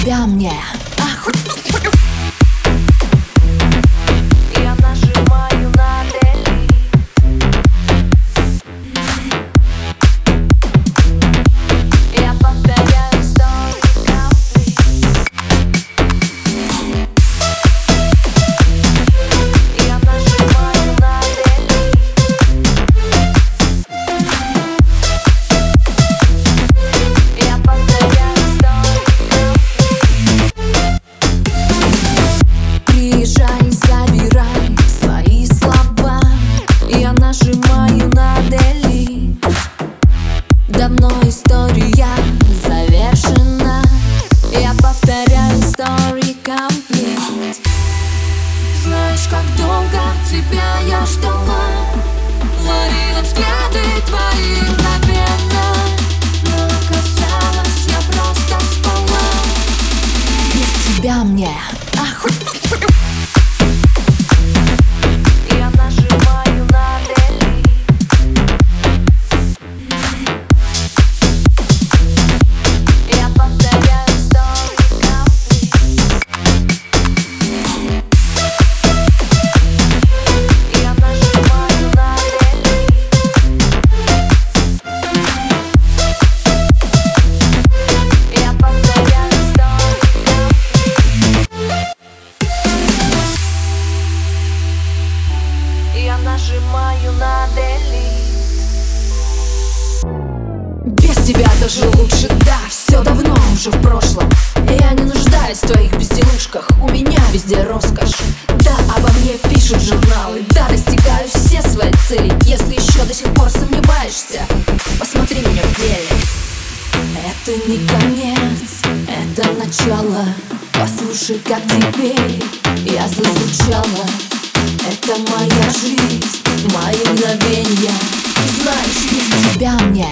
Без тебя Давно история завершена. Я повторяю story complete Знаешь, как долго тебя я ждала. Ловила взгляды твои мгновенно. Но оказалось, я просто спала. Без тебя мне ах, Без тебя даже лучше, да, все давно уже в прошлом. Я не нуждаюсь в твоих безделушках, у меня везде роскошь. Да, обо мне пишут журналы, да, достигаю все свои цели. Если еще до сих пор сомневаешься, посмотри меня в деле. Это не конец, это начало. Послушай, как теперь я зазвучала. Это моя жизнь, мои мгновения Знаешь, без тебя мне